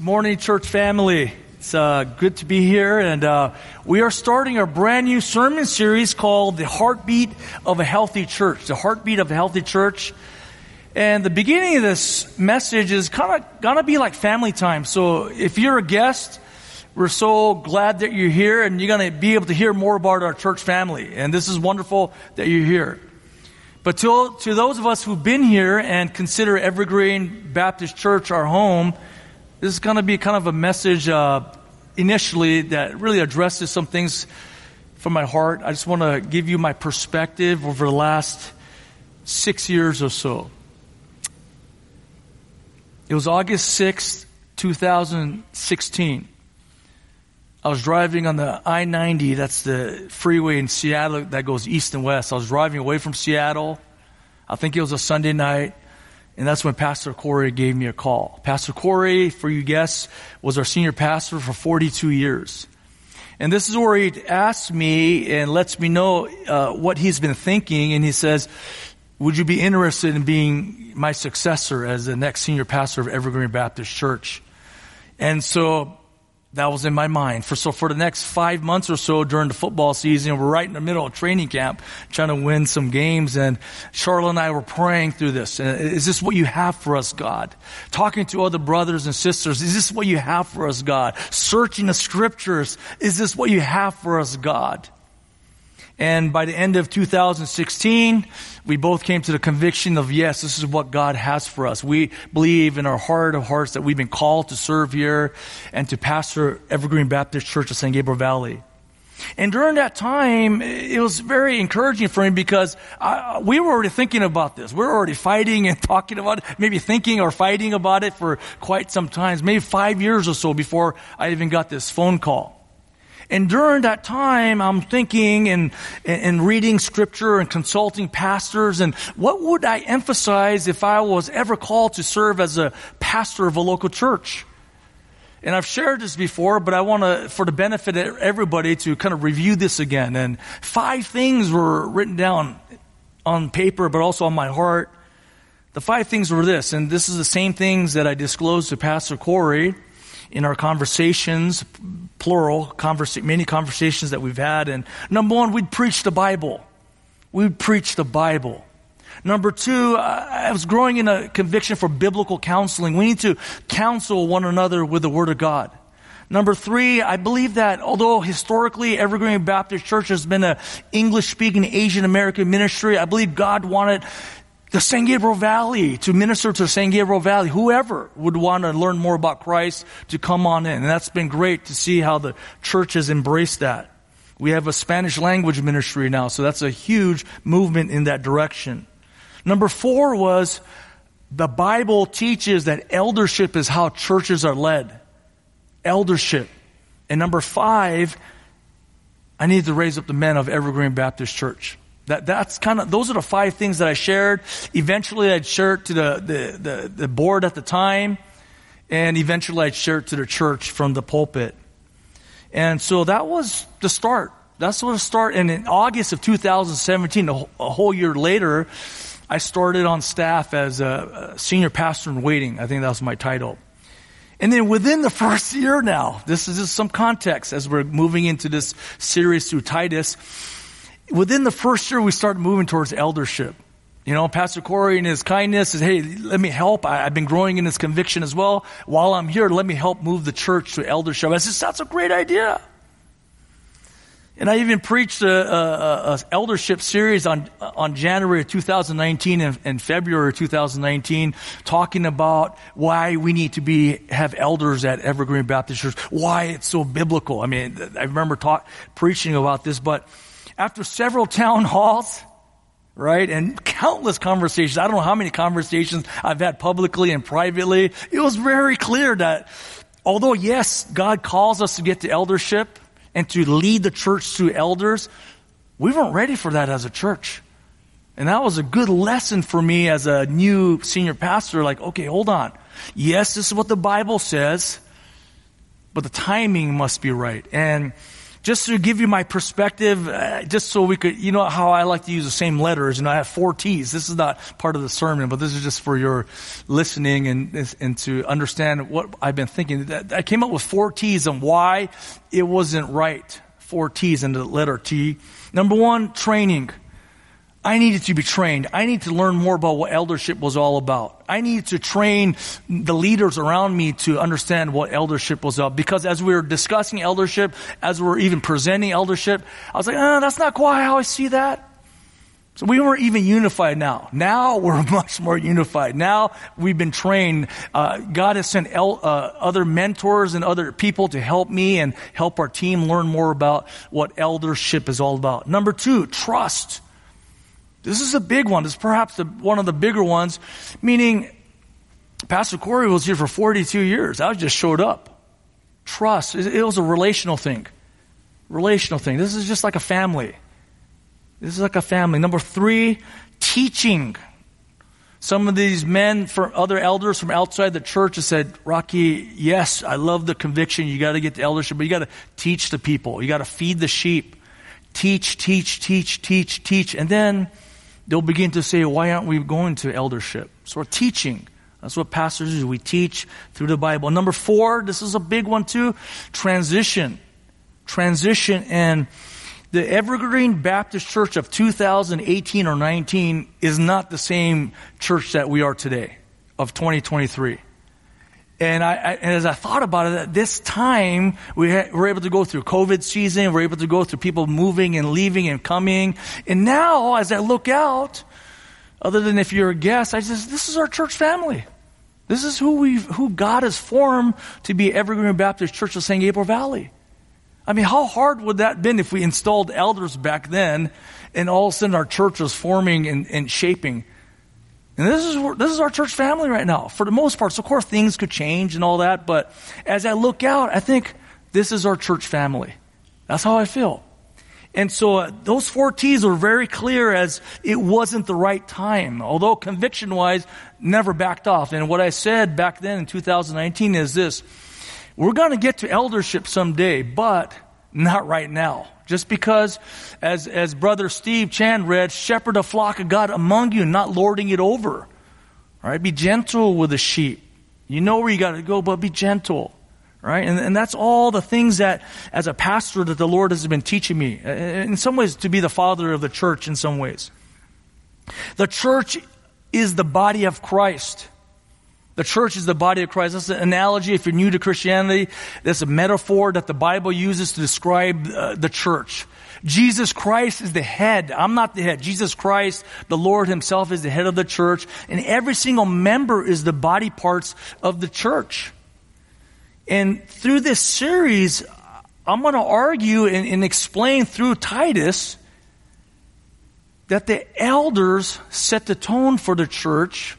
Morning, church family. It's uh, good to be here, and uh, we are starting a brand new sermon series called "The Heartbeat of a Healthy Church." The heartbeat of a healthy church. And the beginning of this message is kind of gonna be like family time. So if you're a guest, we're so glad that you're here, and you're gonna be able to hear more about our church family. And this is wonderful that you're here. But to, to those of us who've been here and consider Evergreen Baptist Church our home, this is going to be kind of a message uh, initially that really addresses some things from my heart. I just want to give you my perspective over the last six years or so. It was August 6th, 2016. I was driving on the I 90, that's the freeway in Seattle that goes east and west. I was driving away from Seattle. I think it was a Sunday night. And that's when Pastor Corey gave me a call. Pastor Corey, for you guests, was our senior pastor for 42 years. And this is where he asks me and lets me know uh, what he's been thinking. And he says, Would you be interested in being my successor as the next senior pastor of Evergreen Baptist Church? And so that was in my mind. For so for the next five months or so during the football season, we're right in the middle of training camp, trying to win some games. And Charlotte and I were praying through this. Is this what you have for us, God? Talking to other brothers and sisters. Is this what you have for us, God? Searching the scriptures. Is this what you have for us, God? And by the end of 2016, we both came to the conviction of yes, this is what God has for us. We believe in our heart of hearts that we've been called to serve here and to pastor Evergreen Baptist Church of San Gabriel Valley. And during that time, it was very encouraging for me because I, we were already thinking about this. We are already fighting and talking about it, maybe thinking or fighting about it for quite some time, maybe five years or so before I even got this phone call. And during that time, I'm thinking and, and reading scripture and consulting pastors and what would I emphasize if I was ever called to serve as a pastor of a local church? And I've shared this before, but I want to, for the benefit of everybody, to kind of review this again. And five things were written down on paper, but also on my heart. The five things were this, and this is the same things that I disclosed to Pastor Corey in our conversations, plural, conversa- many conversations that we've had. And number one, we'd preach the Bible. We'd preach the Bible. Number two, I was growing in a conviction for biblical counseling. We need to counsel one another with the Word of God. Number three, I believe that although historically Evergreen Baptist Church has been an English speaking Asian American ministry, I believe God wanted the San Gabriel Valley, to minister to San Gabriel Valley, whoever would want to learn more about Christ to come on in. And that's been great to see how the church has embraced that. We have a Spanish language ministry now, so that's a huge movement in that direction. Number four was the Bible teaches that eldership is how churches are led. Eldership. And number five, I need to raise up the men of Evergreen Baptist Church. That, that's kind of, those are the five things that I shared. Eventually I'd share it to the, the, the, the board at the time, and eventually I'd share it to the church from the pulpit. And so that was the start. That's what the start. And in August of 2017, a, whole year later, I started on staff as a, a senior pastor in waiting. I think that was my title. And then within the first year now, this is just some context as we're moving into this series through Titus within the first year, we started moving towards eldership. You know, Pastor Corey in his kindness says, Hey, let me help. I, have been growing in this conviction as well. While I'm here, let me help move the church to eldership. I said, That's a great idea. And I even preached a, a, a eldership series on, on January 2019 and, and, February 2019, talking about why we need to be, have elders at Evergreen Baptist Church, why it's so biblical. I mean, I remember talk, preaching about this, but after several town halls, right, and countless conversations, I don't know how many conversations I've had publicly and privately, it was very clear that although, yes, God calls us to get to eldership and to lead the church through elders, we weren't ready for that as a church. And that was a good lesson for me as a new senior pastor. Like, okay, hold on. Yes, this is what the Bible says, but the timing must be right. And just to give you my perspective, uh, just so we could, you know how I like to use the same letters, and you know, I have four T's. This is not part of the sermon, but this is just for your listening and, and to understand what I've been thinking. I came up with four T's and why it wasn't right. Four T's in the letter T. Number one, training. I needed to be trained. I need to learn more about what eldership was all about. I needed to train the leaders around me to understand what eldership was about. Because as we were discussing eldership, as we were even presenting eldership, I was like, oh, that's not quite how I see that. So we weren't even unified now. Now we're much more unified. Now we've been trained. Uh, God has sent el- uh, other mentors and other people to help me and help our team learn more about what eldership is all about. Number two, trust. This is a big one. This is perhaps the, one of the bigger ones, meaning Pastor Corey was here for 42 years. I just showed up. Trust. It was a relational thing. Relational thing. This is just like a family. This is like a family. Number three, teaching. Some of these men from other elders from outside the church have said, Rocky, yes, I love the conviction. You got to get the eldership, but you got to teach the people. You got to feed the sheep. Teach, teach, teach, teach, teach. And then they'll begin to say, why aren't we going to eldership? So we're teaching. That's what pastors do. We teach through the Bible. Number four, this is a big one too, transition. Transition and the Evergreen Baptist Church of 2018 or 19 is not the same church that we are today of 2023. And, I, I, and as I thought about it, at this time, we ha- were able to go through COVID season, we we're able to go through people moving and leaving and coming. And now, as I look out, other than if you're a guest, I just, this is our church family. This is who we who God has formed to be Evergreen Baptist Church of San Gabriel Valley. I mean, how hard would that have been if we installed elders back then and all of a sudden our church was forming and, and shaping? And this is, this is our church family right now, for the most part. So, of course, things could change and all that, but as I look out, I think this is our church family. That's how I feel. And so uh, those four T's were very clear as it wasn't the right time. Although conviction wise, never backed off. And what I said back then in 2019 is this. We're going to get to eldership someday, but not right now. Just because, as, as brother Steve Chan read, shepherd a flock of God among you, not lording it over. Right? Be gentle with the sheep. You know where you got to go, but be gentle. Right? And, and that's all the things that, as a pastor, that the Lord has been teaching me. Uh, uh, in some ways, to be the father of the church, in some ways. The church is the body of Christ. The church is the body of Christ. That's an analogy. If you're new to Christianity, that's a metaphor that the Bible uses to describe uh, the church. Jesus Christ is the head. I'm not the head. Jesus Christ, the Lord himself is the head of the church. And every single member is the body parts of the church. And through this series, I'm going to argue and, and explain through Titus that the elders set the tone for the church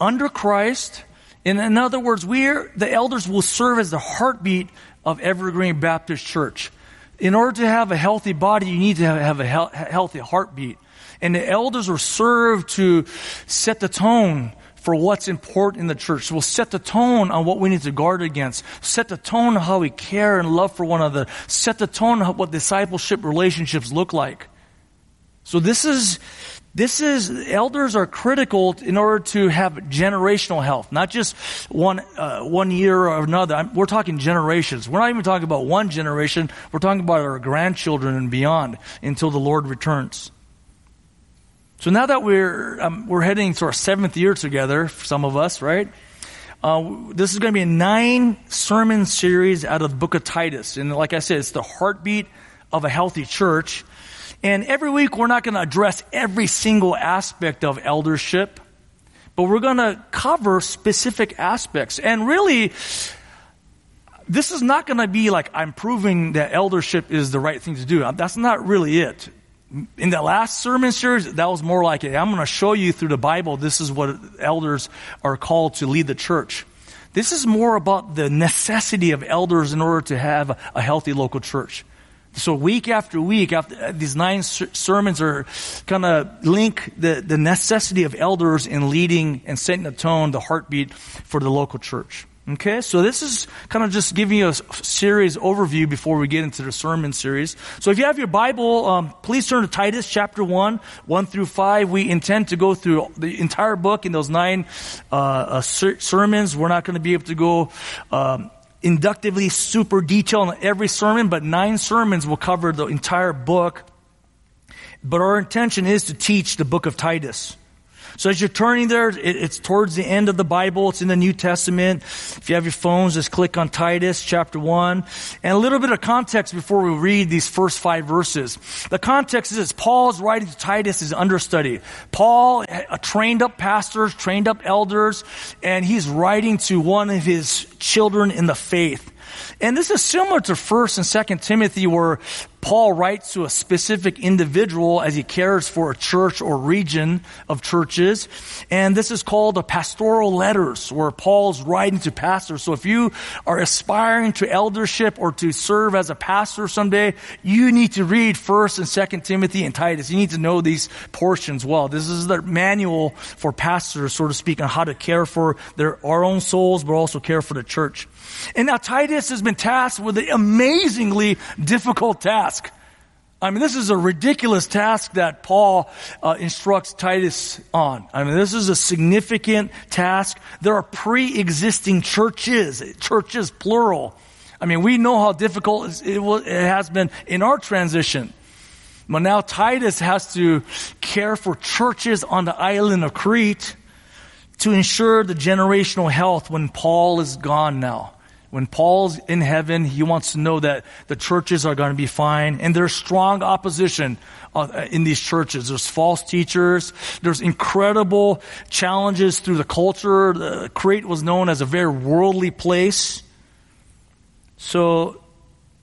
under Christ. And in other words, we're, the elders will serve as the heartbeat of Evergreen Baptist Church. In order to have a healthy body, you need to have a healthy heartbeat. And the elders are served to set the tone for what's important in the church. We'll set the tone on what we need to guard against. Set the tone on how we care and love for one another. Set the tone on what discipleship relationships look like. So this is, this is, elders are critical in order to have generational health, not just one, uh, one year or another. I'm, we're talking generations. We're not even talking about one generation. We're talking about our grandchildren and beyond until the Lord returns. So now that we're, um, we're heading to our seventh year together, some of us, right? Uh, this is going to be a nine sermon series out of the book of Titus. And like I said, it's the heartbeat of a healthy church. And every week we're not going to address every single aspect of eldership, but we're going to cover specific aspects. And really, this is not going to be like I'm proving that eldership is the right thing to do. Uh, that's not really it. In the last sermon series, that was more like it. I'm going to show you through the Bible this is what elders are called to lead the church. This is more about the necessity of elders in order to have a healthy local church. So week after week, after uh, these nine sermons are kind of link the, the necessity of elders in leading and setting the tone, the heartbeat for the local church. Okay, so this is kind of just giving you a series overview before we get into the sermon series. So if you have your Bible, um, please turn to Titus chapter 1, 1 through 5. We intend to go through the entire book in those nine uh, uh, ser- sermons. We're not going to be able to go um, inductively super detailed on every sermon, but nine sermons will cover the entire book. But our intention is to teach the book of Titus. So as you're turning there, it, it's towards the end of the Bible. It's in the New Testament. If you have your phones, just click on Titus chapter 1. And a little bit of context before we read these first five verses. The context is Paul's writing to Titus is understudy. Paul, a trained up pastors, trained up elders, and he's writing to one of his children in the faith. And this is similar to 1st and 2nd Timothy where Paul writes to a specific individual as he cares for a church or region of churches. And this is called a pastoral letters where Paul's writing to pastors. So if you are aspiring to eldership or to serve as a pastor someday, you need to read 1st and 2nd Timothy and Titus. You need to know these portions well. This is the manual for pastors, so to speak, on how to care for their, our own souls, but also care for the church. And now Titus has been tasked with an amazingly difficult task. I mean, this is a ridiculous task that Paul uh, instructs Titus on. I mean, this is a significant task. There are pre-existing churches, churches plural. I mean, we know how difficult it, it has been in our transition. But now Titus has to care for churches on the island of Crete to ensure the generational health when Paul is gone now. When Paul's in heaven, he wants to know that the churches are going to be fine. And there's strong opposition uh, in these churches. There's false teachers. There's incredible challenges through the culture. Crete was known as a very worldly place. So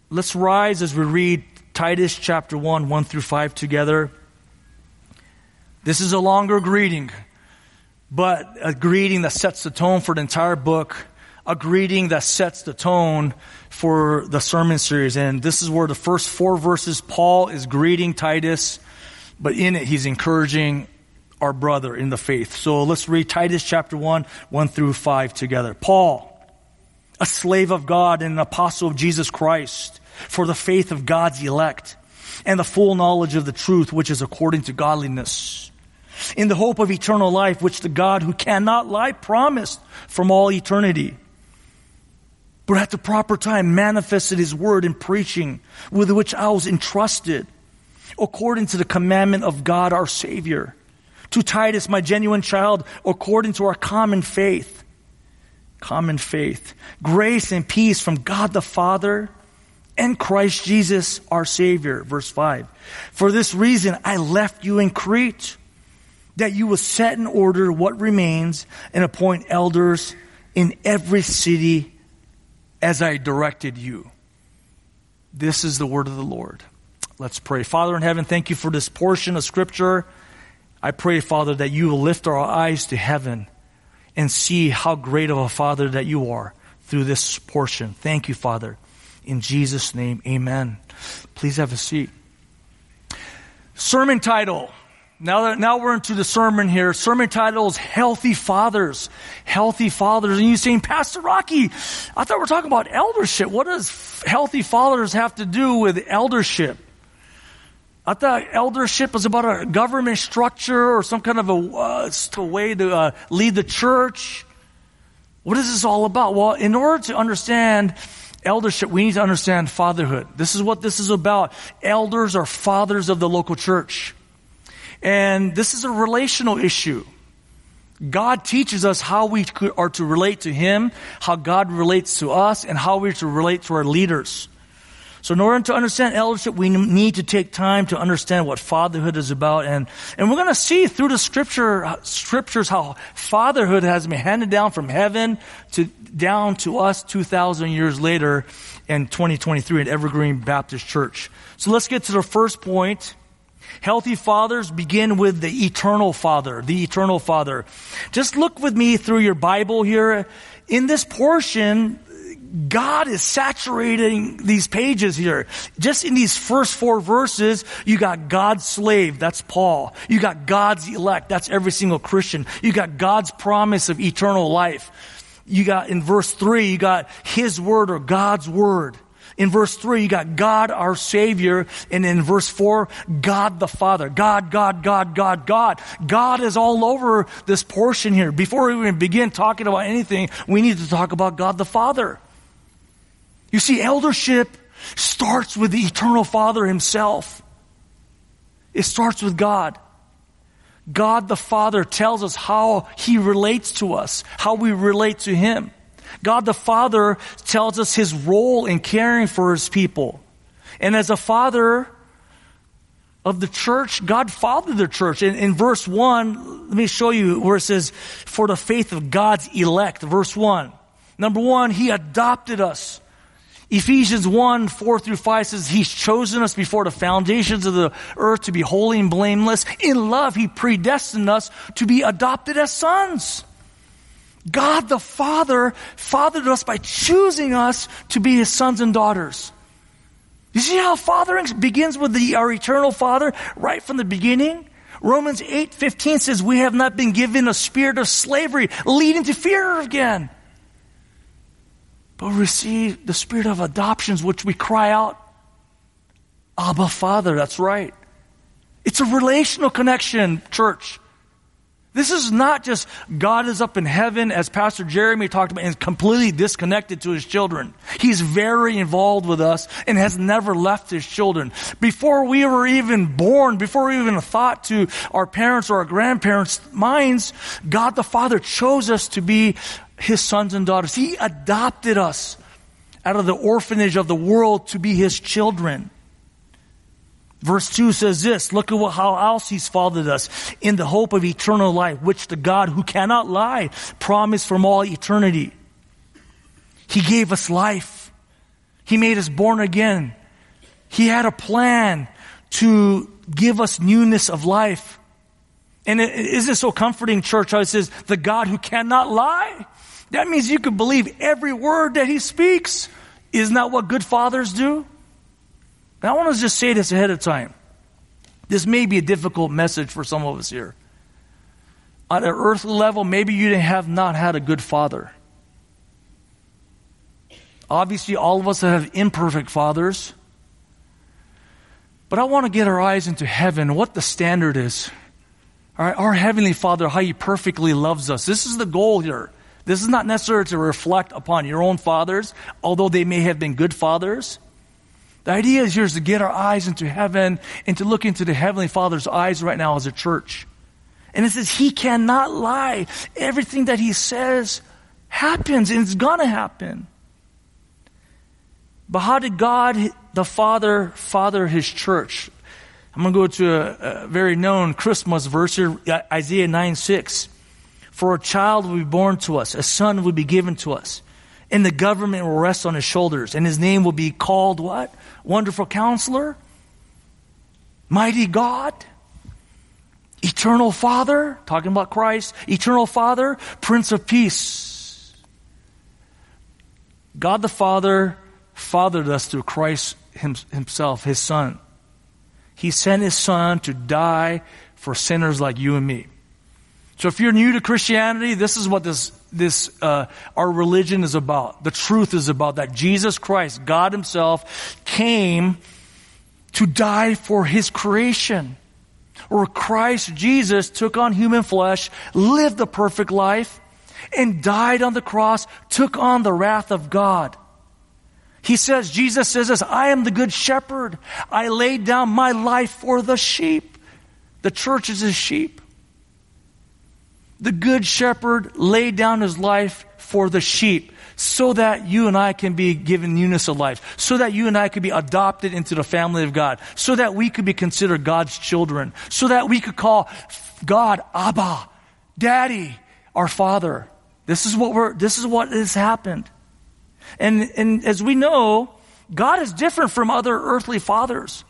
let's rise as we read Titus chapter 1, 1 through 5 together. This is a longer greeting, but a greeting that sets the tone for the entire book a greeting that sets the tone for the sermon series. And this is where the first four verses, Paul is greeting Titus, but in it, he's encouraging our brother in the faith. So let's read Titus chapter 1, 1 through 5 together. Paul, a slave of God and an apostle of Jesus Christ, for the faith of God's elect and the full knowledge of the truth which is according to godliness in the hope of eternal life, which the God who cannot lie promised from all eternity but at the proper time manifested his word in preaching with which I was entrusted according to the commandment of God our Savior. To Titus, my genuine child, according to our common faith. Common faith. Grace and peace from God the Father and Christ Jesus our Savior. Verse 5. For this reason I left you in Crete, that you will set in order what remains and appoint elders in every city as I directed you. This is the word of the Lord. Let's pray. Father in heaven, thank you for this portion of scripture. I pray, Father, that you will lift our eyes to heaven and see how great of a Father that you are through this portion. Thank you, Father. In Jesus' name, amen. Please have a seat. Sermon title now that, now we're into the sermon here. Sermon title is Healthy Fathers. Healthy Fathers. And you're saying, Pastor Rocky, I thought we are talking about eldership. What does healthy fathers have to do with eldership? I thought eldership was about a government structure or some kind of a, uh, a way to uh, lead the church. What is this all about? Well, in order to understand eldership, we need to understand fatherhood. This is what this is about. Elders are fathers of the local church. And this is a relational issue. God teaches us how we are to relate to Him, how God relates to us, and how we're to relate to our leaders. So in order to understand eldership, we need to take time to understand what fatherhood is about. And, and we're going to see through the scripture, scriptures how fatherhood has been handed down from heaven to down to us 2,000 years later in 2023 at Evergreen Baptist Church. So let's get to the first point. Healthy fathers begin with the eternal father, the eternal father. Just look with me through your Bible here. In this portion, God is saturating these pages here. Just in these first four verses, you got God's slave, that's Paul. You got God's elect, that's every single Christian. You got God's promise of eternal life. You got in verse 3, you got His Word or God's Word. In verse 3, you got God our Savior. And in verse 4, God the Father. God, God, God, God, God. God is all over this portion here. Before we even begin talking about anything, we need to talk about God the Father. You see, eldership starts with the eternal Father Himself. It starts with God. God the Father tells us how He relates to us, how we relate to Him. God the Father tells us His role in caring for His people. And as a father of the church, God fathered the church. In, in verse 1, let me show you where it says, for the faith of God's elect. Verse 1. Number one, He adopted us. Ephesians 1, 4 through 5 says, He's chosen us before the foundations of the earth to be holy and blameless. In love, He predestined us to be adopted as sons. God the Father fathered us by choosing us to be His sons and daughters. You see how fathering begins with the, our eternal Father right from the beginning? Romans 8, 15 says, We have not been given a spirit of slavery leading to fear again but receive the spirit of adoptions, which we cry out, Abba, Father. That's right. It's a relational connection, church. This is not just God is up in heaven, as Pastor Jeremy talked about, and completely disconnected to his children. He's very involved with us and has never left his children. Before we were even born, before we even thought to our parents or our grandparents' minds, God the Father chose us to be his sons and daughters. He adopted us out of the orphanage of the world to be his children. Verse 2 says this, look at what, how else he's fathered us in the hope of eternal life, which the God who cannot lie promised from all eternity. He gave us life. He made us born again. He had a plan to give us newness of life. And isn't so comforting, church, how it says, the God who cannot lie. That means you can believe every word that he speaks. Isn't that what good fathers do? Now, I want to just say this ahead of time. This may be a difficult message for some of us here. On an earthly level, maybe you have not had a good father. Obviously, all of us have imperfect fathers. But I want to get our eyes into heaven, what the standard is. All right, our Heavenly Father, how He perfectly loves us. This is the goal here. This is not necessarily to reflect upon your own fathers, although they may have been good fathers. The idea is here is to get our eyes into heaven and to look into the Heavenly Father's eyes right now as a church. And it says He cannot lie. Everything that He says happens and it's gonna happen. But how did God, the Father, father His church? I'm gonna go to a, a very known Christmas verse here, Isaiah 9 6. For a child will be born to us, a son will be given to us, and the government will rest on his shoulders, and his name will be called what? Wonderful Counselor? Mighty God? Eternal Father? Talking about Christ. Eternal Father? Prince of Peace. God the Father fathered us through Christ himself, his Son. He sent his Son to die for sinners like you and me. So if you're new to Christianity, this is what this, this, uh, our religion is about. The truth is about that Jesus Christ, God himself, came to die for his creation. Or Christ Jesus took on human flesh, lived the perfect life, and died on the cross, took on the wrath of God. He says, Jesus says this, I am the good shepherd. I laid down my life for the sheep. The church is his sheep the good shepherd laid down his life for the sheep so that you and I can be given newness of life, so that you and I could be adopted into the family of God, so that we could be considered God's children, so that we could call God Abba, Daddy, our Father. This is what we're, this is what has happened. And, and as we know, God is different from other earthly fathers.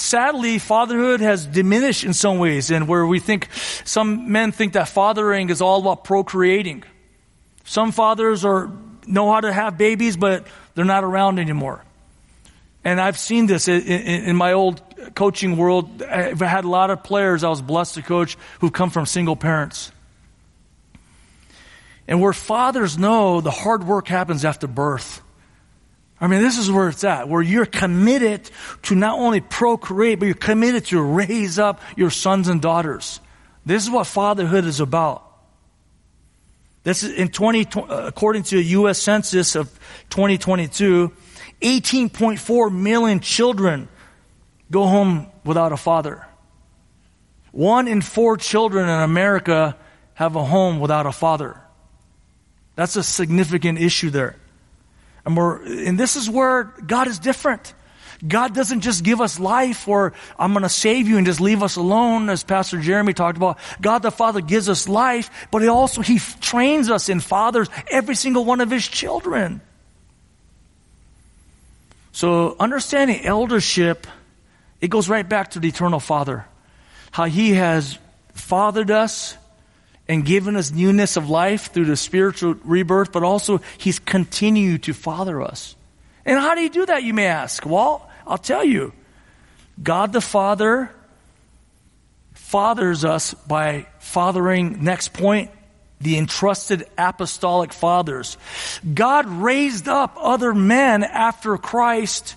Sadly, fatherhood has diminished in some ways, and where we think some men think that fathering is all about procreating. Some fathers are know how to have babies, but they're not around anymore. And I've seen this in, in, in, my old coaching world. I've had a lot of players I was blessed to coach who've come from single parents. And where fathers know the hard work happens after birth. I mean, this is where it's at, where you're committed to not only procreate, but you're committed to raise up your sons and daughters. This is what fatherhood is about. This is in 20, uh, according to the U.S. Census of 2022, 18.4 million children go home without a father. One in four children in America have a home without a father. That's a significant issue there. And, we're, and this is where God is different. God doesn't just give us life or I'm going to save you and just leave us alone, as Pastor Jeremy talked about. God the Father gives us life, but he also, He trains us in fathers, every single one of His children. So understanding eldership, it goes right back to the eternal Father. How He has fathered us and given us newness of life through the spiritual rebirth, but also He's continued to father us. And how do you do that, you may ask? Well, I'll tell you. God the Father fathers us by fathering, next point, the entrusted apostolic fathers. God raised up other men after Christ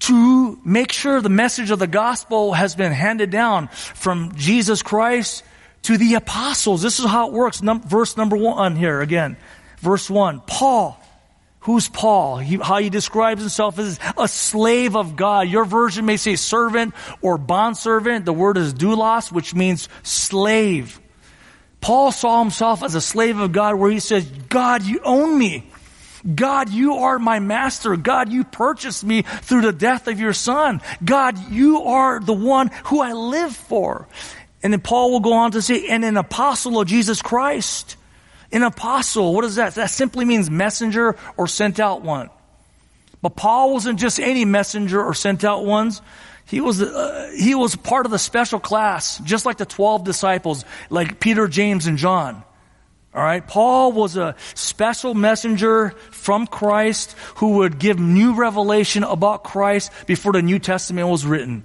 to make sure the message of the gospel has been handed down from Jesus Christ to the apostles. This is how it works. Num- verse number one here again. Verse one. Paul, Who's Paul? He, how he describes himself as a slave of God. Your version may say servant or bondservant. The word is doulos, which means slave. Paul saw himself as a slave of God where he says, God, you own me. God, you are my master. God, you purchased me through the death of your son. God, you are the one who I live for. And then Paul will go on to say, and an apostle of Jesus Christ. An apostle, what is that? That simply means messenger or sent out one. But Paul wasn't just any messenger or sent out ones. He was, uh, he was part of the special class, just like the 12 disciples, like Peter, James, and John. All right. Paul was a special messenger from Christ who would give new revelation about Christ before the New Testament was written.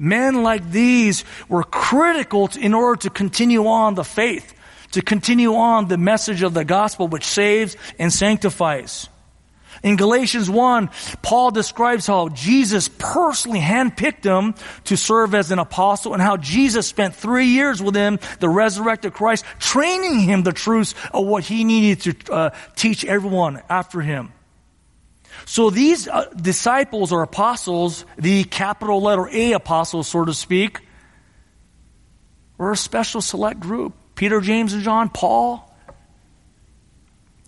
Men like these were critical to, in order to continue on the faith to continue on the message of the gospel which saves and sanctifies. In Galatians 1, Paul describes how Jesus personally handpicked him to serve as an apostle and how Jesus spent three years with him, the resurrected Christ, training him the truths of what he needed to uh, teach everyone after him. So these uh, disciples or apostles, the capital letter A apostles, so to speak, were a special select group. Peter, James, and John, Paul.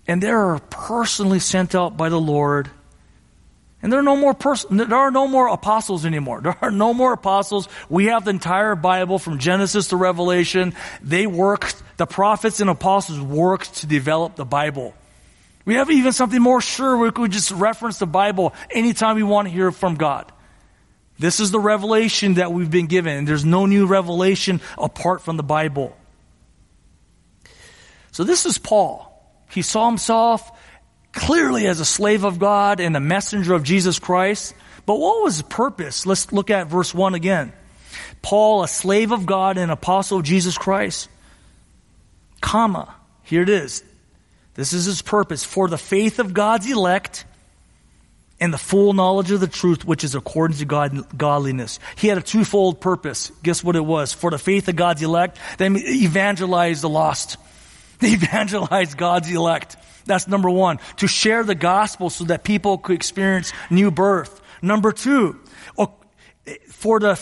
And they are personally sent out by the Lord. And there are no more pers- there are no more apostles anymore. There are no more apostles. We have the entire Bible from Genesis to Revelation. They worked, the prophets and apostles worked to develop the Bible. We have even something more sure we could just reference the Bible anytime we want to hear from God. This is the revelation that we've been given, and there's no new revelation apart from the Bible. So this is Paul. He saw himself clearly as a slave of God and a messenger of Jesus Christ. But what was the purpose? Let's look at verse 1 again. Paul, a slave of God and apostle of Jesus Christ. Comma. Here it is. This is his purpose. For the faith of God's elect and the full knowledge of the truth, which is according to God, godliness. He had a twofold purpose. Guess what it was? For the faith of God's elect, then evangelize the lost. evangelize God's elect. That's number one. To share the gospel so that people could experience new birth. Number two, for the,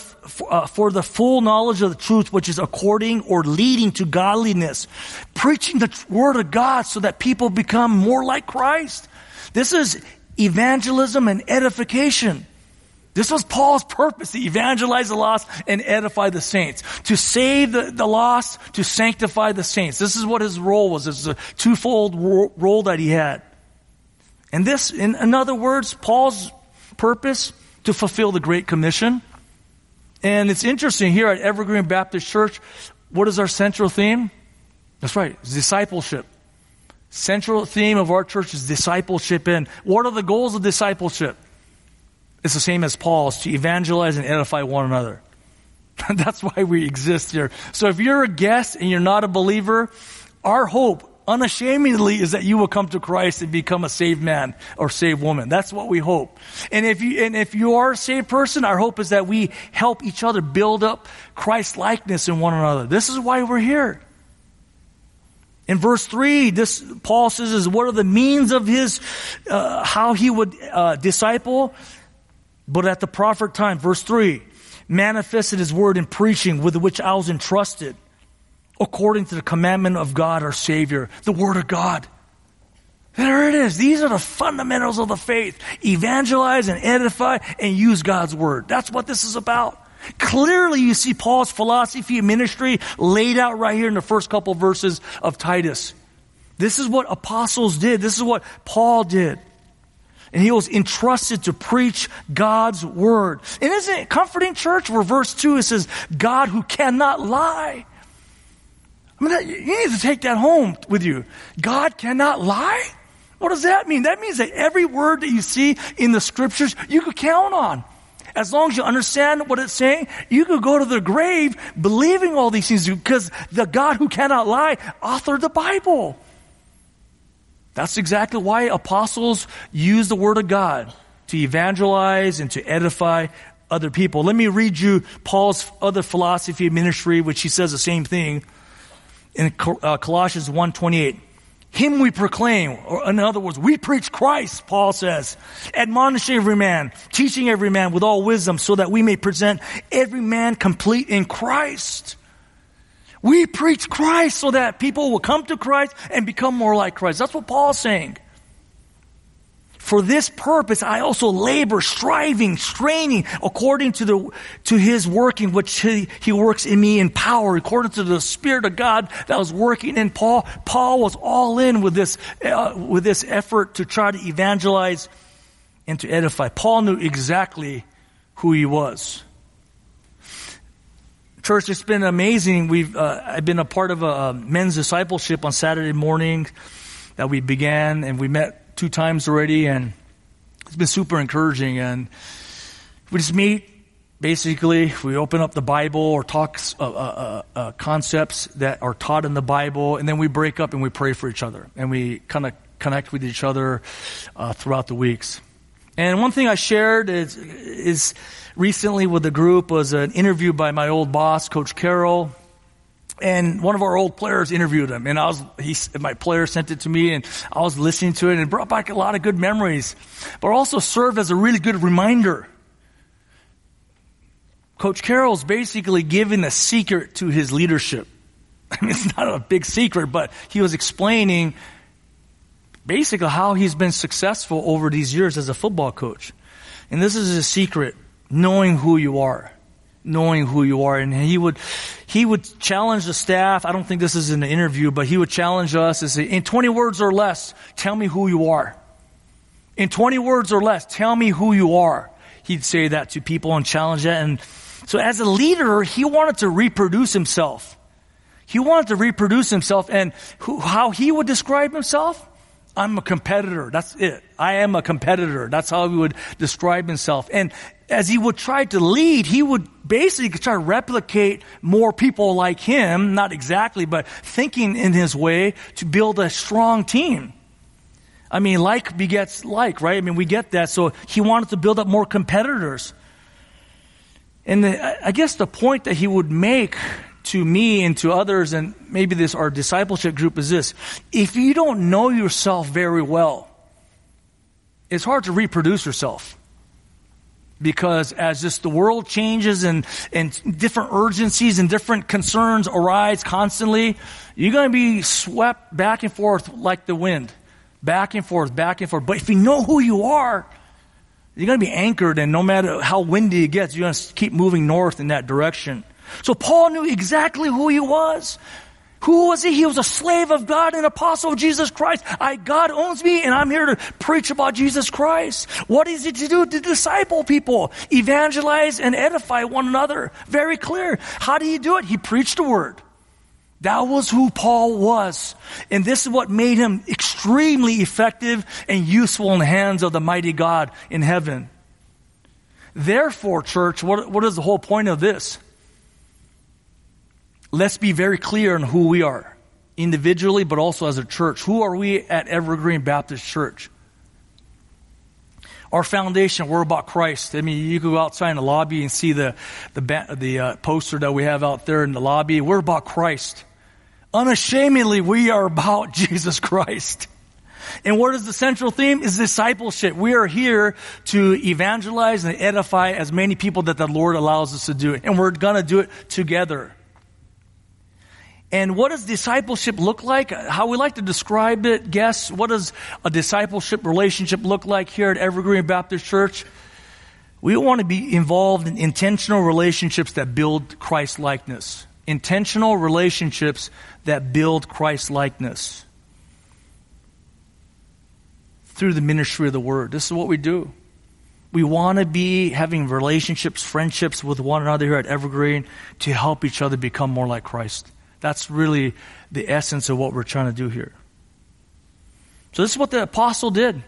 uh, for the full knowledge of the truth, which is according or leading to godliness. Preaching the word of God so that people become more like Christ. This is evangelism and edification. This was Paul's purpose to evangelize the lost and edify the saints. To save the, the lost, to sanctify the saints. This is what his role was. This is a twofold role that he had. And this, in, in other words, Paul's purpose to fulfill the Great Commission. And it's interesting here at Evergreen Baptist Church, what is our central theme? That's right, discipleship. Central theme of our church is discipleship. And what are the goals of discipleship? It's the same as Paul's to evangelize and edify one another. That's why we exist here. So if you're a guest and you're not a believer, our hope, unashamedly is that you will come to Christ and become a saved man or saved woman. That's what we hope. And if you, and if you are a saved person, our hope is that we help each other build up Christ likeness in one another. This is why we're here. In verse 3, this, Paul says, is what are the means of his, uh, how he would uh, disciple? But at the proper time, verse 3, manifested his word in preaching with which I was entrusted according to the commandment of God our Savior, the Word of God. There it is. These are the fundamentals of the faith. Evangelize and edify and use God's Word. That's what this is about. Clearly you see Paul's philosophy of ministry laid out right here in the first couple of verses of Titus. This is what apostles did. This is what Paul did. And he was entrusted to preach God's word. And isn't it comforting, church? Where verse 2 it says, God who cannot lie. I mean, you need to take that home with you. God cannot lie? What does that mean? That means that every word that you see in the scriptures, you could count on. As long as you understand what it's saying, you could go to the grave believing all these things because the God who cannot lie authored the Bible. That's exactly why apostles use the Word of God to evangelize and to edify other people. Let me read you Paul's other philosophy of ministry, which he says the same thing in uh, Colossians 1.28. Him we proclaim, or in other words, we preach Christ, Paul says, admonishing every man, teaching every man with all wisdom, so that we may present every man complete in Christ. We preach Christ so that people will come to Christ and become more like Christ. That's what Paul's saying. For this purpose, I also labor, striving, straining, according to the, to his working, which he, he works in me in power, according to the Spirit of God that was working in Paul. Paul was all in with this, uh, with this effort to try to evangelize and to edify. Paul knew exactly who he was. Church, it's been amazing. We've, uh, I've been a part of a men's discipleship on Saturday morning that we began and we met two times already, and it's been super encouraging. And we just meet. Basically, we open up the Bible or talk uh, uh, uh, uh, concepts that are taught in the Bible, and then we break up and we pray for each other, and we kind of connect with each other uh, throughout the weeks. And one thing I shared is, is recently with the group was an interview by my old boss, Coach Carroll and one of our old players interviewed him and I was, he, my player sent it to me and I was listening to it and it brought back a lot of good memories, but also served as a really good reminder. Coach Carroll's basically giving a secret to his leadership. I mean, it's not a big secret, but he was explaining basically how he's been successful over these years as a football coach. And this is a secret, knowing who you are knowing who you are. And he would, he would challenge the staff. I don't think this is the interview, but he would challenge us and say, in 20 words or less, tell me who you are. In 20 words or less, tell me who you are. He'd say that to people and challenge that. And so as a leader, he wanted to reproduce himself. He wanted to reproduce himself and who, how he would describe himself. I'm a competitor. That's it. I am a competitor. That's how he would describe himself. And as he would try to lead, he would basically try to replicate more people like him, not exactly, but thinking in his way to build a strong team. I mean, like begets like, right? I mean, we get that. So he wanted to build up more competitors. And the, I guess the point that he would make to me and to others, and maybe this our discipleship group is this: if you don't know yourself very well, it's hard to reproduce yourself because as just the world changes and, and different urgencies and different concerns arise constantly, you're going to be swept back and forth like the wind. Back and forth, back and forth. But if you know who you are, you're going to be anchored and no matter how windy it gets, you're going to keep moving north in that direction. So Paul knew exactly who he was. Who was he? He was a slave of God, an apostle of Jesus Christ. I, God owns me and I'm here to preach about Jesus Christ. What is it to do? To disciple people, evangelize and edify one another. Very clear. How did he do it? He preached the word. That was who Paul was. And this is what made him extremely effective and useful in the hands of the mighty God in heaven. Therefore, church, what, what is the whole point of this? Let's be very clear on who we are. individually, but also as a church. Who are we at Evergreen Baptist Church? Our foundation, we're about Christ. I mean, you go outside in the lobby and see the, the, the uh, poster that we have out there in the lobby. We're about Christ. Unashamedly, we are about Jesus Christ. And what is the central theme? Is discipleship. We are here to evangelize and edify as many people that the Lord allows us to do. And we're gonna do it together. And what does discipleship look like? How we like to describe it, guess, what does a discipleship relationship look like here at Evergreen Baptist Church? We want to be involved in intentional relationships that build Christ likeness. Intentional relationships that build Christ likeness through the ministry of the word. This is what we do. We want to be having relationships, friendships with one another here at Evergreen to help each other become more like Christ. That's really the essence of what we're trying to do here. So this is what the apostle did.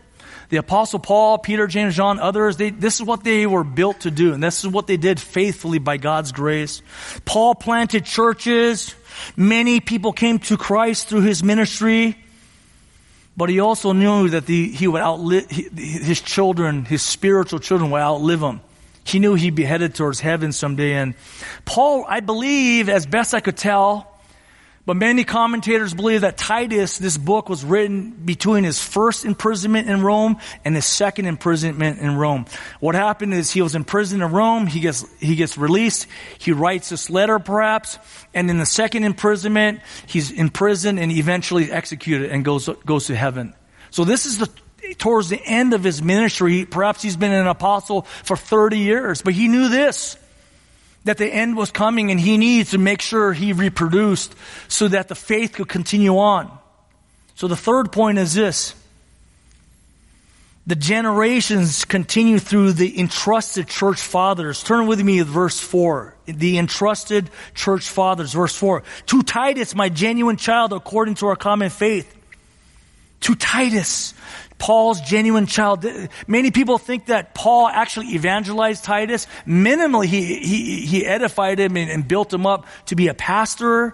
The apostle Paul, Peter, James, John, others, they, this is what they were built to do. And this is what they did faithfully by God's grace. Paul planted churches. Many people came to Christ through his ministry. But he also knew that the, he would outlive, his children, his spiritual children would outlive him. He knew he'd be headed towards heaven someday. And Paul, I believe, as best I could tell, but many commentators believe that Titus, this book was written between his first imprisonment in Rome and his second imprisonment in Rome. What happened is he was imprisoned in Rome, he gets, he gets released, he writes this letter perhaps, and in the second imprisonment, he's imprisoned and eventually executed and goes, goes to heaven. So this is the, towards the end of his ministry, perhaps he's been an apostle for 30 years, but he knew this that the end was coming and he needs to make sure he reproduced so that the faith could continue on. So the third point is this. The generations continue through the entrusted church fathers. Turn with me to verse 4. The entrusted church fathers, verse 4. To Titus, my genuine child, according to our common faith. To Titus. Paul's genuine child. Many people think that Paul actually evangelized Titus. Minimally, he, he, he edified him and, and built him up to be a pastor.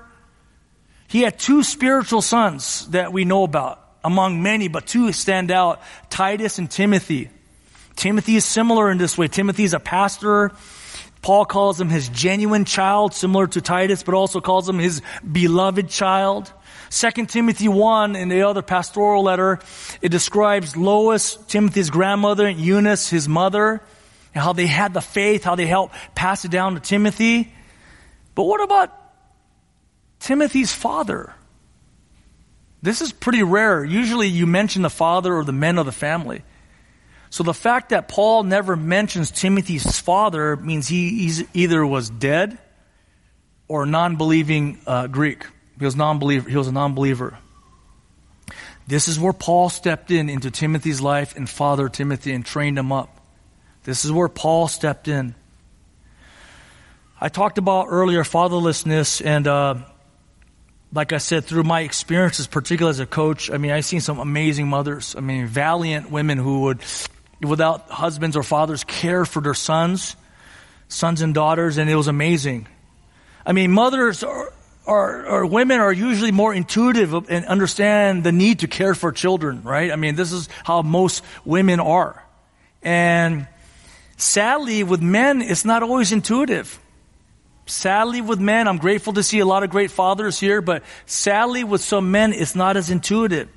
He had two spiritual sons that we know about among many, but two stand out, Titus and Timothy. Timothy is similar in this way. Timothy is a pastor. Paul calls him his genuine child, similar to Titus, but also calls him his beloved child. Second Timothy 1 in the other pastoral letter, it describes Lois, Timothy's grandmother, and Eunice, his mother, and how they had the faith, how they helped pass it down to Timothy. But what about Timothy's father? This is pretty rare. Usually you mention the father or the men of the family. So the fact that Paul never mentions Timothy's father means he either was dead or non-believing uh, Greek. He was non-believer. He was a non-believer. This is where Paul stepped in into Timothy's life and fathered Timothy and trained him up. This is where Paul stepped in. I talked about earlier fatherlessness, and uh, like I said, through my experiences, particularly as a coach, I mean, I've seen some amazing mothers. I mean, valiant women who would, without husbands or fathers, care for their sons, sons and daughters, and it was amazing. I mean, mothers are, or, or women are usually more intuitive and understand the need to care for children, right? I mean, this is how most women are. And sadly, with men, it's not always intuitive. Sadly, with men, I'm grateful to see a lot of great fathers here, but sadly, with some men, it's not as intuitive.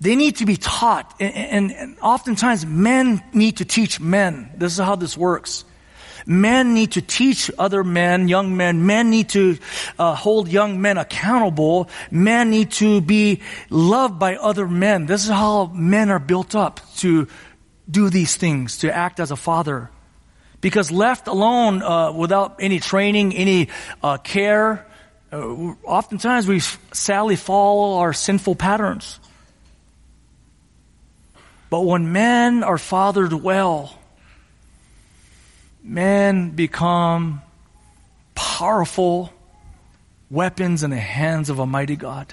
They need to be taught, and, and, and oftentimes men need to teach men. This is how this works. Men need to teach other men, young men. Men need to uh, hold young men accountable. Men need to be loved by other men. This is how men are built up to do these things, to act as a father. Because left alone, uh, without any training, any uh, care, uh, oftentimes we sadly follow our sinful patterns. But when men are fathered well, men become powerful weapons in the hands of a mighty God.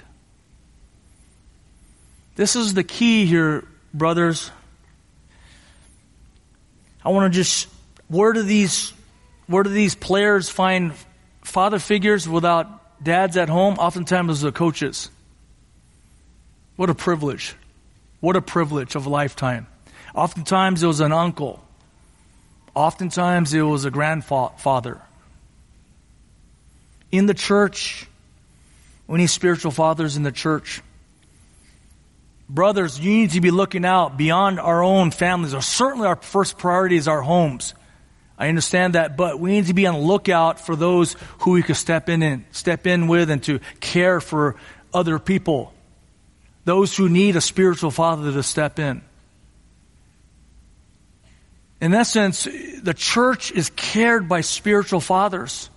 This is the key here, brothers. I want to just, where do these, where do these players find father figures without dads at home, oftentimes those the coaches. What a privilege. What a privilege of a lifetime. Oftentimes it was an uncle. Oftentimes it was a grandfather. In the church, we need spiritual fathers in the church. Brothers, you need to be looking out beyond our own families, or certainly our first priority is our homes. I understand that, but we need to be on the lookout for those who we could step in and step in with and to care for other people. Those who need a spiritual father to step in. In essence, the church is cared by spiritual fathers.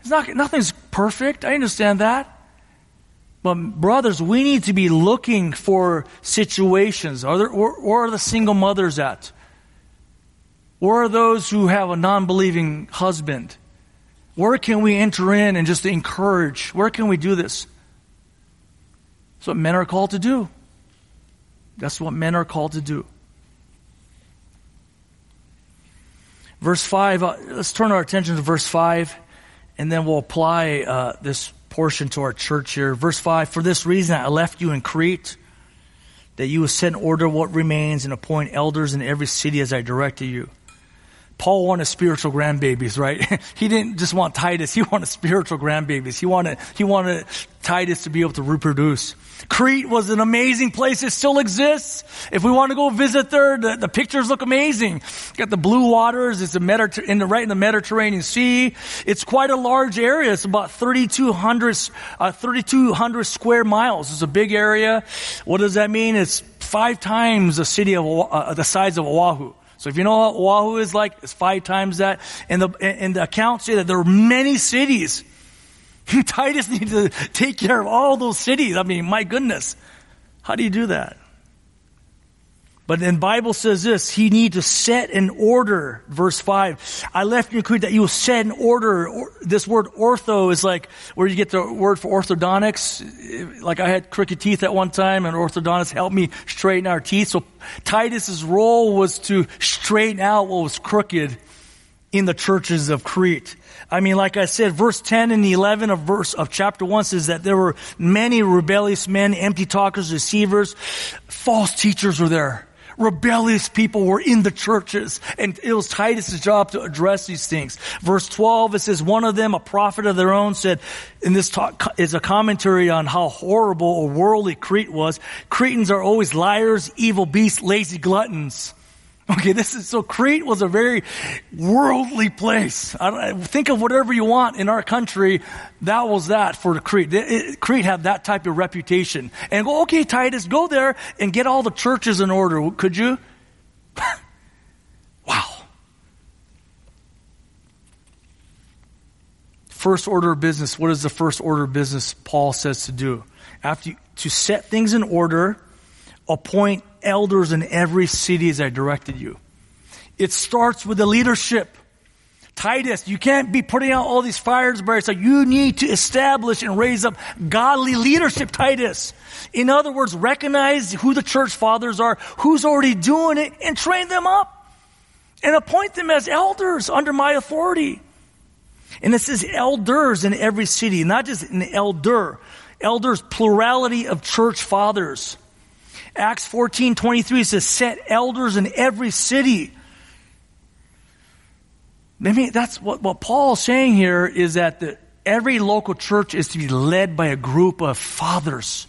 It's not, nothing's perfect. I understand that. But brothers, we need to be looking for situations. Are there, where, where are the single mothers at? Where are those who have a non-believing husband? Where can we enter in and just encourage? Where can we do this? That's what men are called to do. That's what men are called to do. Verse 5, uh, let's turn our attention to verse 5, and then we'll apply uh, this portion to our church here. Verse 5, for this reason I left you in Crete, that you would set in order what remains and appoint elders in every city as I directed you. Paul wanted spiritual grandbabies, right? he didn't just want Titus, he wanted spiritual grandbabies. He wanted, he wanted Titus to be able to reproduce. Crete was an amazing place. It still exists. If we want to go visit there, the, the pictures look amazing. Got the blue waters. It's Mediter- in the, right in the Mediterranean Sea. It's quite a large area. It's about 3,200, uh, 3,200 square miles. It's a big area. What does that mean? It's five times the city of, uh, the size of Oahu. So if you know what Oahu is like, it's five times that. And the, and the accounts say that there are many cities Titus needs to take care of all those cities. I mean, my goodness. How do you do that? But then Bible says this, he need to set in order, verse 5. I left you that you will set in order. This word ortho is like where you get the word for orthodontics. Like I had crooked teeth at one time and orthodontist helped me straighten our teeth. So Titus's role was to straighten out what was crooked in the churches of Crete. I mean, like I said, verse 10 and 11 of verse, of chapter 1 says that there were many rebellious men, empty talkers, deceivers, false teachers were there. Rebellious people were in the churches, and it was Titus' job to address these things. Verse 12, it says, one of them, a prophet of their own, said, and this talk is a commentary on how horrible or worldly Crete was. Cretans are always liars, evil beasts, lazy gluttons. Okay, this is, so Crete was a very worldly place. think of whatever you want in our country. That was that for Crete. It, Crete had that type of reputation. And go, okay, Titus, go there and get all the churches in order. Could you? wow. First order of business. What is the first order of business Paul says to do? After you, to set things in order, appoint elders in every city as I directed you. It starts with the leadership. Titus, you can't be putting out all these fires burning. So you need to establish and raise up godly leadership, Titus. In other words, recognize who the church fathers are, who's already doing it, and train them up. And appoint them as elders under my authority. And it says elders in every city, not just an elder. Elders, plurality of church fathers. Acts 14, 23 says, set elders in every city. I mean, that's what, what Paul's saying here is that the, every local church is to be led by a group of fathers.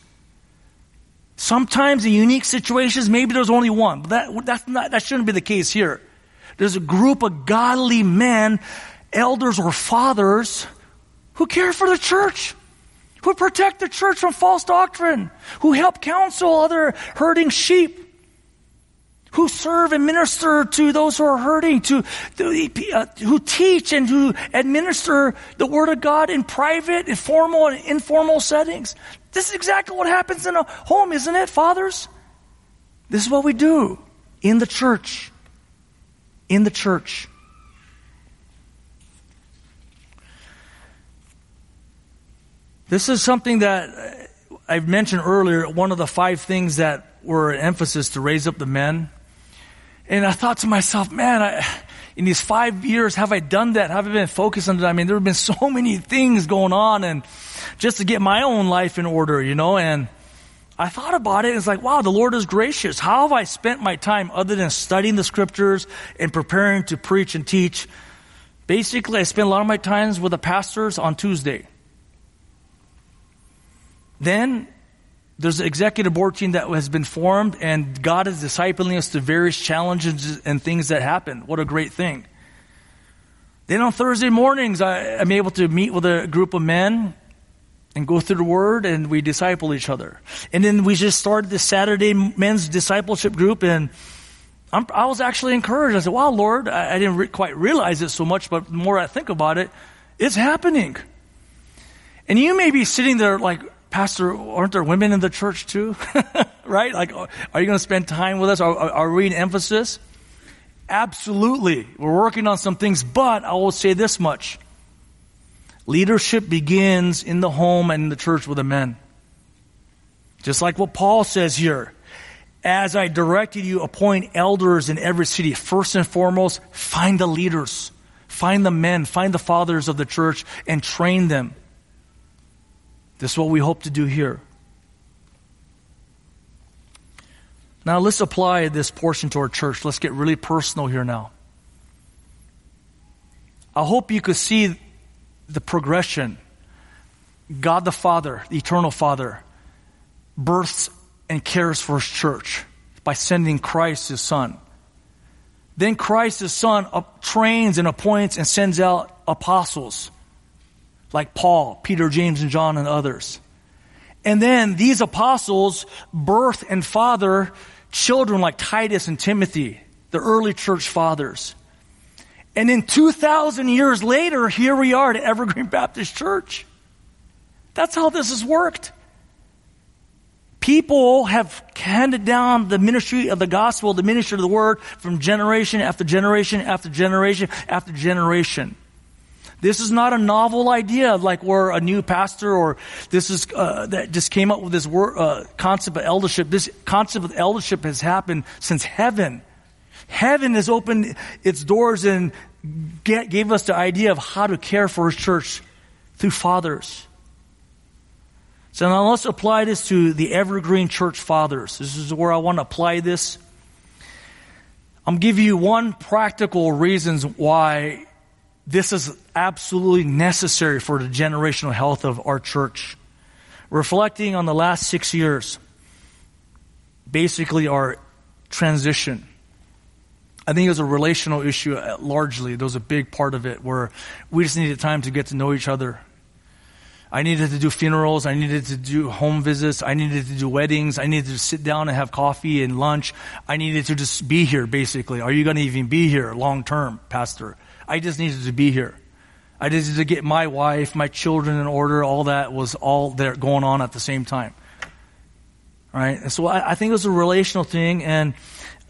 Sometimes in unique situations, maybe there's only one, but that, that's not, that shouldn't be the case here. There's a group of godly men, elders or fathers, who care for the church who protect the church from false doctrine, who help counsel other hurting sheep, who serve and minister to those who are hurting, to, uh, who teach and who administer the word of God in private, in formal and informal settings. This is exactly what happens in a home, isn't it, fathers? This is what we do in the church. In the church. This is something that uh, I've mentioned earlier, one of the five things that were an emphasis to raise up the men. And I thought to myself, man, I, in these five years have I done that? Have I been focused on that? I mean, there have been so many things going on and just to get my own life in order, you know, and I thought about it. And it's like, wow, the Lord is gracious. How have I spent my time other than studying the scriptures and preparing to preach and teach? Basically, I spend a lot of my times with the pastors on Tuesday. Then there's an executive board team that has been formed, and God is discipling us to various challenges and things that happen. What a great thing. Then on Thursday mornings, I, am able to meet with a group of men and go through the Word, and we disciple each other. And then we just started this Saturday men's discipleship group, and I'm, i was actually encouraged. I said, "Wow, Lord, I, I didn't re- quite realize it so much, but the more I think about it, it's happening." And you may be sitting there like, Pastor, aren't there women in the church too? right? Like, are you going to spend time with us? Are, are, we in emphasis? Absolutely. We're working on some things, but I will say this much. Leadership begins in the home and in the church with the men. Just like what Paul says here. As I directed you, appoint elders in every city. First and foremost, find the leaders. Find the men, find the fathers of the church, and train them. This is what we hope to do here. Now let's apply this portion to our church. Let's get really personal here now. I hope you could see the progression. God the Father, the eternal Father, births and cares for his church by sending Christ his Son. Then Christ his Son trains and appoints and sends out apostles like Paul, Peter, James, and John, and others. And then these apostles birth and father children like Titus and Timothy, the early church fathers. And then 2,000 years later, here we are at Evergreen Baptist Church. That's how this has worked. People have handed down the ministry of the gospel, the ministry of the word from generation after generation after generation after generation. This is not a novel idea like we're a new pastor or this is, uh, that just came up with this word, uh, concept of eldership. This concept of eldership has happened since heaven. Heaven has opened its doors and get, gave us the idea of how to care for his church through fathers. So now let's apply this to the Evergreen Church Fathers. This is where I want to apply this. I'm giving you one practical reasons why this is absolutely necessary for the generational health of our church. Reflecting on the last six years, basically our transition. I think it was a relational issue largely. There was a big part of it where we just needed time to get to know each other. I needed to do funerals. I needed to do home visits. I needed to do weddings. I needed to sit down and have coffee and lunch. I needed to just be here, basically. Are you going to even be here long term, Pastor? I just needed to be here. I just needed to get my wife, my children in order. All that was all there going on at the same time. Right? And so I, I think it was a relational thing. And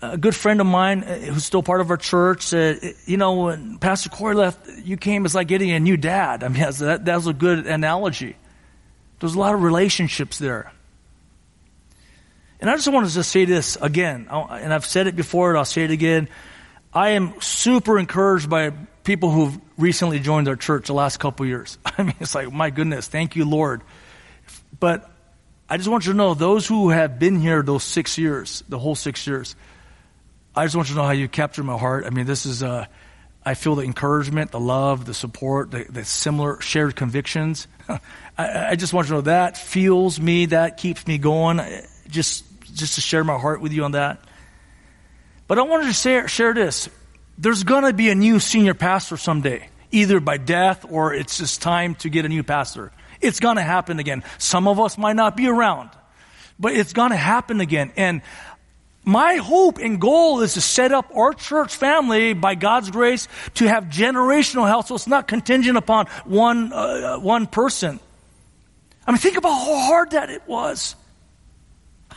a good friend of mine uh, who's still part of our church said, you know, when Pastor Corey left, you came as like getting a new dad. I mean, that, that was a good analogy. There's a lot of relationships there. And I just wanted to just say this again, and I've said it before, and I'll say it again. I am super encouraged by people who've recently joined our church the last couple years. I mean, it's like, my goodness, thank you, Lord. But I just want you to know those who have been here those six years, the whole six years, I just want you to know how you captured my heart. I mean, this is, uh, I feel the encouragement, the love, the support, the, the similar shared convictions. I, I, just want you to know that fuels me, that keeps me going. Just, just to share my heart with you on that. But I wanted to share, share this. There's going to be a new senior pastor someday, either by death or it's just time to get a new pastor. It's going to happen again. Some of us might not be around, but it's going to happen again. And my hope and goal is to set up our church family by God's grace to have generational health so it's not contingent upon one, uh, one person. I mean, think about how hard that it was.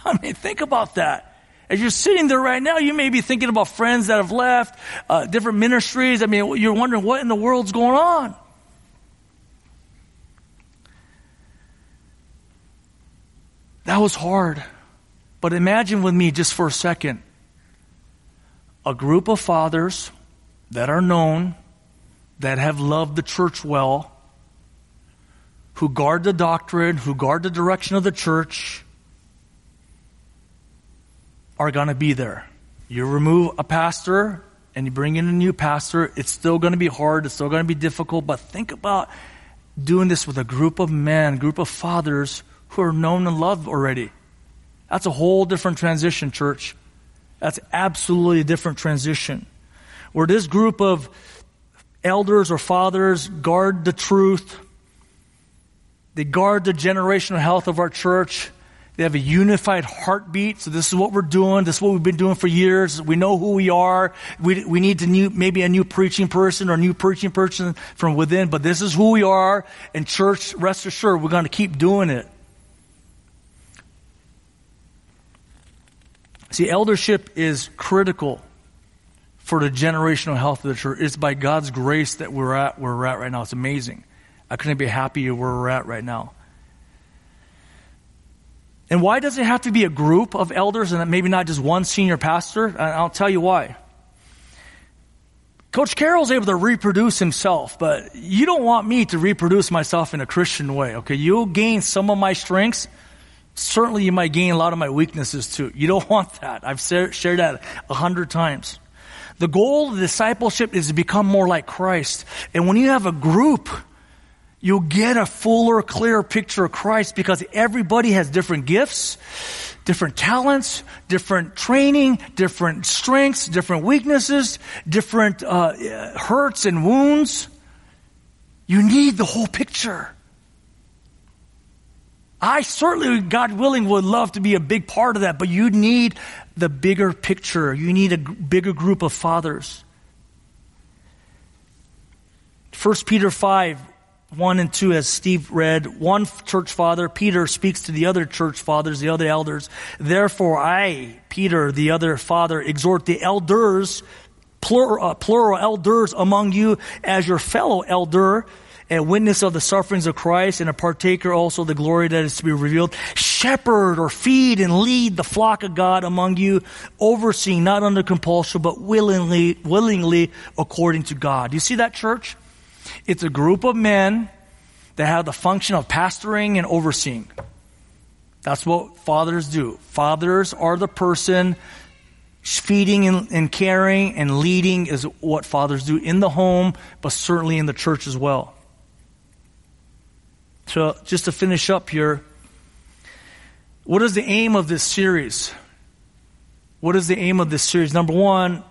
I mean, think about that. As you're sitting there right now, you may be thinking about friends that have left, uh, different ministries. I mean, you're wondering what in the world's going on. That was hard. But imagine with me just for a second a group of fathers that are known, that have loved the church well, who guard the doctrine, who guard the direction of the church, are going to be there. You remove a pastor and you bring in a new pastor, it's still going to be hard, it's still going to be difficult, but think about doing this with a group of men, group of fathers who are known and loved already. That's a whole different transition, church. That's absolutely a different transition. Where this group of elders or fathers guard the truth, they guard the generational health of our church. They have a unified heartbeat. So this is what we're doing. This is what we've been doing for years. We know who we are. We, we need to new, maybe a new preaching person or a new preaching person from within, but this is who we are. And church, rest assured, we're going to keep doing it. See, eldership is critical for the generational health of the church. It's by God's grace that we're at where we're at right now. It's amazing. I couldn't be happier where we're at right now. And why does it have to be a group of elders and maybe not just one senior pastor? I'll tell you why. Coach Carroll's able to reproduce himself, but you don't want me to reproduce myself in a Christian way, okay? You'll gain some of my strengths. Certainly you might gain a lot of my weaknesses too. You don't want that. I've shared that a hundred times. The goal of discipleship is to become more like Christ. And when you have a group you'll get a fuller, clearer picture of Christ because everybody has different gifts, different talents, different training, different strengths, different weaknesses, different uh, hurts and wounds. You need the whole picture. I certainly, God willing, would love to be a big part of that, but you need the bigger picture. You need a bigger group of fathers. 1 Peter 5, 1 and 2, as Steve read, one church father, Peter, speaks to the other church fathers, the other elders. Therefore, I, Peter, the other father, exhort the elders, plural, uh, plural elders among you as your fellow elder, a witness of the sufferings of Christ and a partaker also of the glory that is to be revealed. Shepherd or feed and lead the flock of God among you, overseeing not under compulsion, but willingly, willingly according to God. Do You see that church? It's a group of men that have the function of pastoring and overseeing. That's what fathers do. Fathers are the person feeding and, and, caring and leading is what fathers do in the home, but certainly in the church as well. So, just to finish up here, what is the aim of this series? What is the aim of this series? Number one,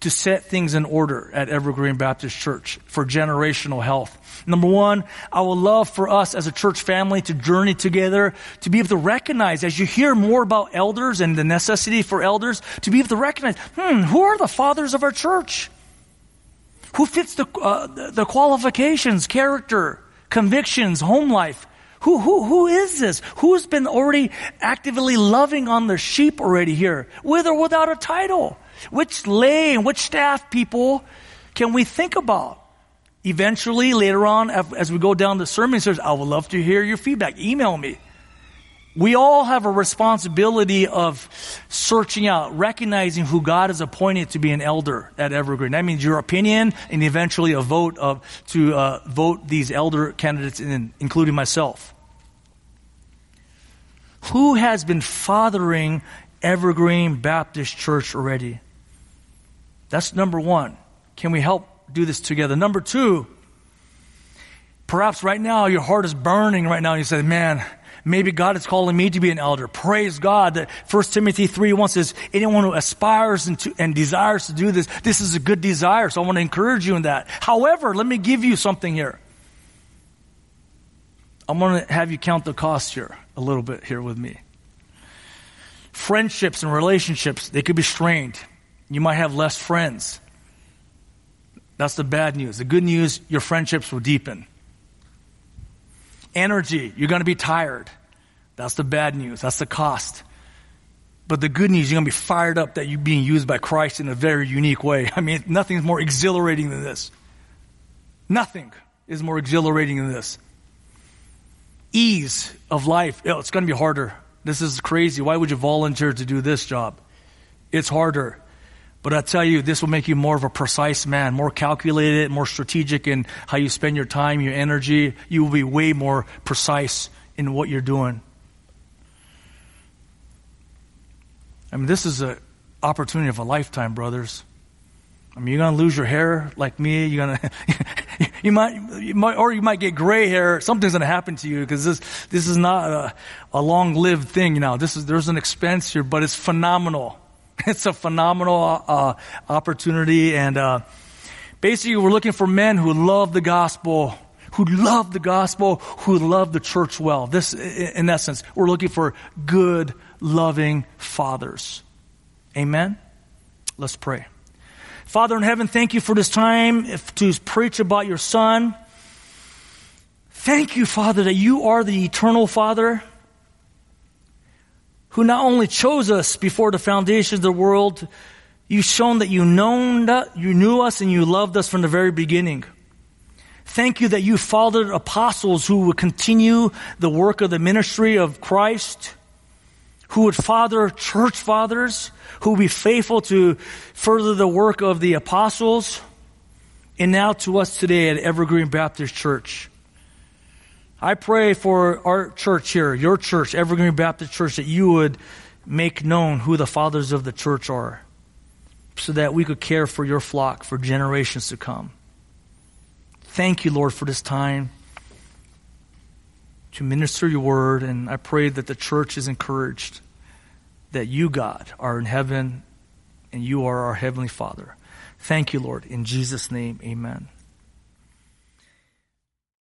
to set things in order at Evergreen Baptist Church for generational health. Number one, I would love for us as a church family to journey together, to be able to recognize as you hear more about elders and the necessity for elders, to be able to recognize, hmm, who are the fathers of our church? Who fits the, uh, the qualifications, character, convictions, home life? Who, who, who is this? Who's been already actively loving on their sheep already here, with or without a title? Which lay and which staff people can we think about? Eventually, later on, as we go down the sermon series, I would love to hear your feedback. Email me. We all have a responsibility of searching out, recognizing who God has appointed to be an elder at Evergreen. That means your opinion and eventually a vote of, to uh, vote these elder candidates in, including myself. Who has been fathering Evergreen Baptist Church already? That's number one. Can we help do this together? Number two, perhaps right now your heart is burning right now and you say, man, maybe God is calling me to be an elder. Praise God that 1 Timothy 3 1 says, anyone who aspires and, to, and desires to do this, this is a good desire. So I want to encourage you in that. However, let me give you something here. I'm going to have you count the cost here a little bit here with me. Friendships and relationships, they could be strained. You might have less friends. That's the bad news. The good news, your friendships will deepen. Energy, you're going to be tired. That's the bad news. That's the cost. But the good news, you're going to be fired up that you're being used by Christ in a very unique way. I mean, nothing's more exhilarating than this. Nothing is more exhilarating than this. Ease of life. Oh, it's going to be harder. This is crazy. Why would you volunteer to do this job? It's harder. But I tell you, this will make you more of a precise man, more calculated, more strategic in how you spend your time, your energy. You will be way more precise in what you're doing. I mean, this is an opportunity of a lifetime, brothers. I mean, you're going to lose your hair like me. You're to, you might, you might, or you might get gray hair. Something's to happen to you because this, this is not a, a long-lived thing. You know, this is, there's an expense here, but it's phenomenal. It's a phenomenal uh, opportunity, and uh, basically, we're looking for men who love the gospel, who love the gospel, who love the church well. This, in essence, we're looking for good, loving fathers. Amen. Let's pray. Father in heaven, thank you for this time to preach about your Son. Thank you, Father, that you are the eternal Father who not only chose us before the foundations of the world, you've shown that you, known that you knew us and you loved us from the very beginning. Thank you that you fathered apostles who would continue the work of the ministry of Christ, who would father church fathers, who would be faithful to further the work of the apostles, and now to us today at Evergreen Baptist Church. I pray for our church here, your church, Evergreen Baptist Church, that you would make known who the fathers of the church are so that we could care for your flock for generations to come. Thank you, Lord, for this time to minister your word, and I pray that the church is encouraged that you, God, are in heaven and you are our heavenly Father. Thank you, Lord. In Jesus' name, amen.